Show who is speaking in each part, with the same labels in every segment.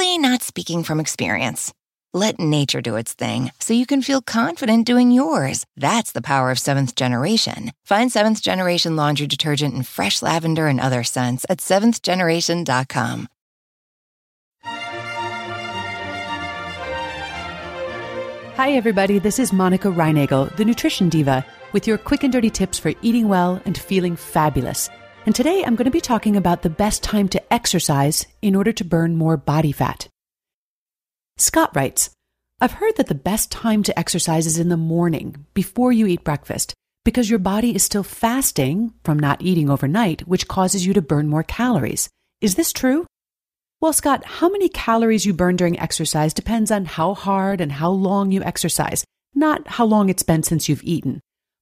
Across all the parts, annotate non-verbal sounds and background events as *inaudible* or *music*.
Speaker 1: totally not speaking from experience. Let nature do its thing so you can feel confident doing yours. That's the power of seventh generation. Find seventh generation laundry detergent in fresh lavender and other scents at seventhgeneration.com.
Speaker 2: Hi, everybody. This is Monica Reinagel, the Nutrition Diva, with your quick and dirty tips for eating well and feeling fabulous. And today I'm going to be talking about the best time to exercise in order to burn more body fat. Scott writes I've heard that the best time to exercise is in the morning, before you eat breakfast, because your body is still fasting from not eating overnight, which causes you to burn more calories. Is this true? Well, Scott, how many calories you burn during exercise depends on how hard and how long you exercise, not how long it's been since you've eaten.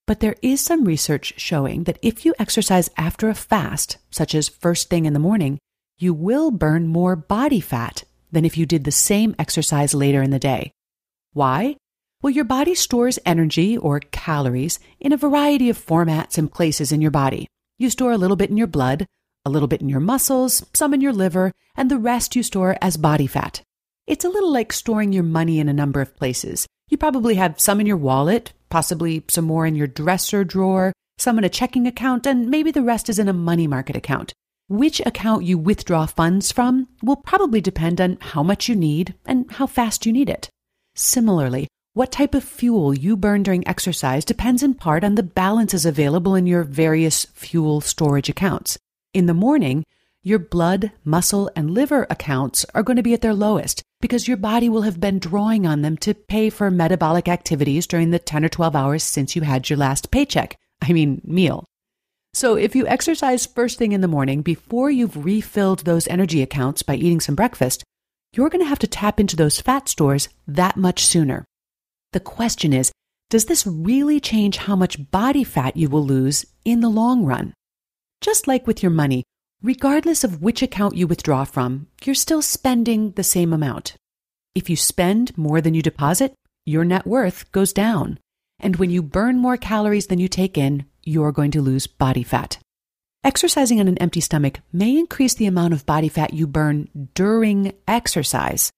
Speaker 2: But there is some research showing that if you exercise after a fast, such as first thing in the morning, you will burn more body fat than if you did the same exercise later in the day. Why? Well, your body stores energy or calories in a variety of formats and places in your body. You store a little bit in your blood, a little bit in your muscles, some in your liver, and the rest you store as body fat. It's a little like storing your money in a number of places. You probably have some in your wallet, possibly some more in your dresser drawer, some in a checking account, and maybe the rest is in a money market account. Which account you withdraw funds from will probably depend on how much you need and how fast you need it. Similarly, what type of fuel you burn during exercise depends in part on the balances available in your various fuel storage accounts. In the morning, your blood, muscle, and liver accounts are going to be at their lowest because your body will have been drawing on them to pay for metabolic activities during the 10 or 12 hours since you had your last paycheck. I mean, meal. So if you exercise first thing in the morning before you've refilled those energy accounts by eating some breakfast, you're going to have to tap into those fat stores that much sooner. The question is, does this really change how much body fat you will lose in the long run? Just like with your money, regardless of which account you withdraw from, you're still spending the same amount. If you spend more than you deposit, your net worth goes down. And when you burn more calories than you take in, you're going to lose body fat. Exercising on an empty stomach may increase the amount of body fat you burn during exercise.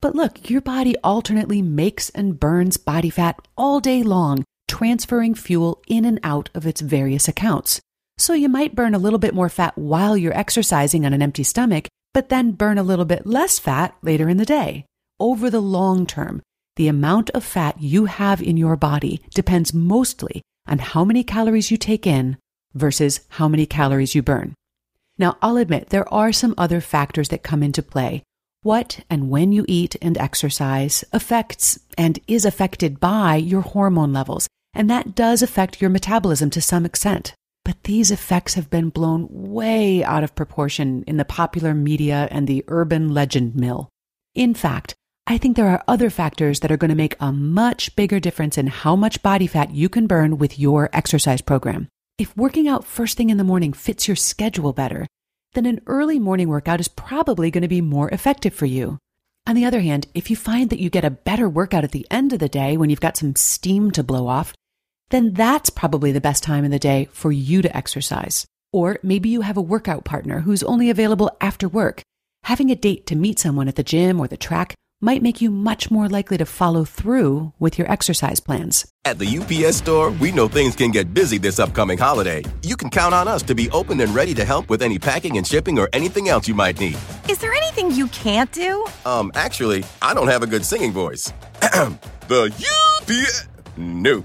Speaker 2: But look, your body alternately makes and burns body fat all day long, transferring fuel in and out of its various accounts. So you might burn a little bit more fat while you're exercising on an empty stomach, but then burn a little bit less fat later in the day. Over the long term, the amount of fat you have in your body depends mostly on how many calories you take in versus how many calories you burn. Now, I'll admit there are some other factors that come into play. What and when you eat and exercise affects and is affected by your hormone levels, and that does affect your metabolism to some extent. But these effects have been blown way out of proportion in the popular media and the urban legend mill. In fact, I think there are other factors that are going to make a much bigger difference in how much body fat you can burn with your exercise program. If working out first thing in the morning fits your schedule better, then an early morning workout is probably going to be more effective for you. On the other hand, if you find that you get a better workout at the end of the day when you've got some steam to blow off, then that's probably the best time in the day for you to exercise. Or maybe you have a workout partner who's only available after work. Having a date to meet someone at the gym or the track might make you much more likely to follow through with your exercise plans.
Speaker 3: At the UPS store, we know things can get busy this upcoming holiday. You can count on us to be open and ready to help with any packing and shipping or anything else you might need.
Speaker 4: Is there anything you can't do?
Speaker 3: Um, actually, I don't have a good singing voice. *clears throat* the UPS. Nope.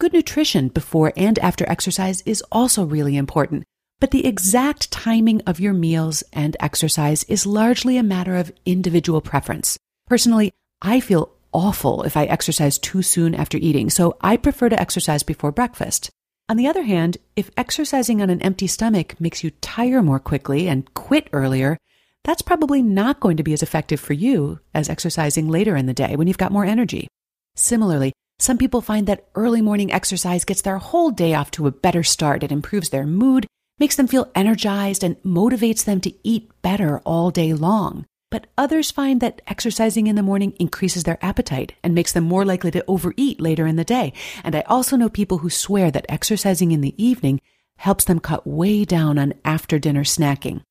Speaker 2: Good nutrition before and after exercise is also really important, but the exact timing of your meals and exercise is largely a matter of individual preference. Personally, I feel awful if I exercise too soon after eating, so I prefer to exercise before breakfast. On the other hand, if exercising on an empty stomach makes you tire more quickly and quit earlier, that's probably not going to be as effective for you as exercising later in the day when you've got more energy. Similarly, some people find that early morning exercise gets their whole day off to a better start. It improves their mood, makes them feel energized, and motivates them to eat better all day long. But others find that exercising in the morning increases their appetite and makes them more likely to overeat later in the day. And I also know people who swear that exercising in the evening helps them cut way down on after dinner snacking.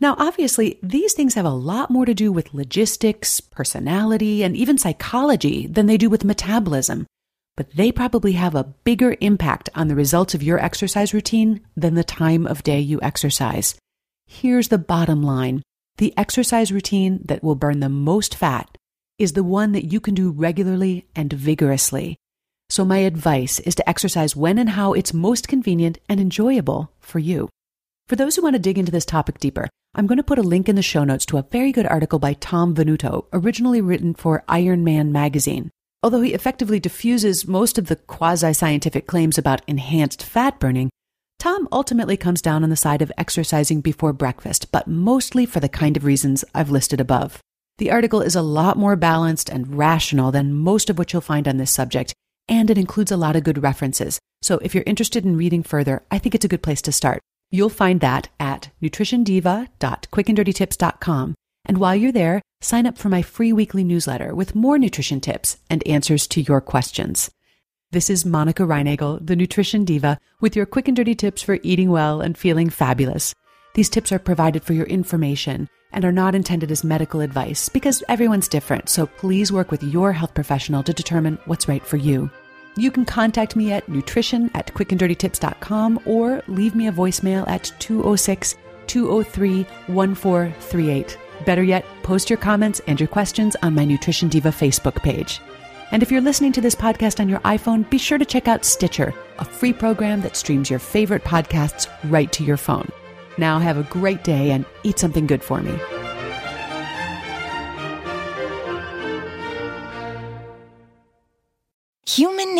Speaker 2: Now, obviously, these things have a lot more to do with logistics, personality, and even psychology than they do with metabolism. But they probably have a bigger impact on the results of your exercise routine than the time of day you exercise. Here's the bottom line the exercise routine that will burn the most fat is the one that you can do regularly and vigorously. So, my advice is to exercise when and how it's most convenient and enjoyable for you. For those who want to dig into this topic deeper, I'm going to put a link in the show notes to a very good article by Tom Venuto, originally written for Iron Man magazine. Although he effectively diffuses most of the quasi scientific claims about enhanced fat burning, Tom ultimately comes down on the side of exercising before breakfast, but mostly for the kind of reasons I've listed above. The article is a lot more balanced and rational than most of what you'll find on this subject, and it includes a lot of good references. So if you're interested in reading further, I think it's a good place to start. You'll find that at nutritiondiva.quickanddirtytips.com. And while you're there, sign up for my free weekly newsletter with more nutrition tips and answers to your questions. This is Monica Reinagel, the Nutrition Diva, with your quick and dirty tips for eating well and feeling fabulous. These tips are provided for your information and are not intended as medical advice because everyone's different, so please work with your health professional to determine what's right for you. You can contact me at nutrition at quickanddirtytips.com or leave me a voicemail at 206 203 1438. Better yet, post your comments and your questions on my Nutrition Diva Facebook page. And if you're listening to this podcast on your iPhone, be sure to check out Stitcher, a free program that streams your favorite podcasts right to your phone. Now, have a great day and eat something good for me.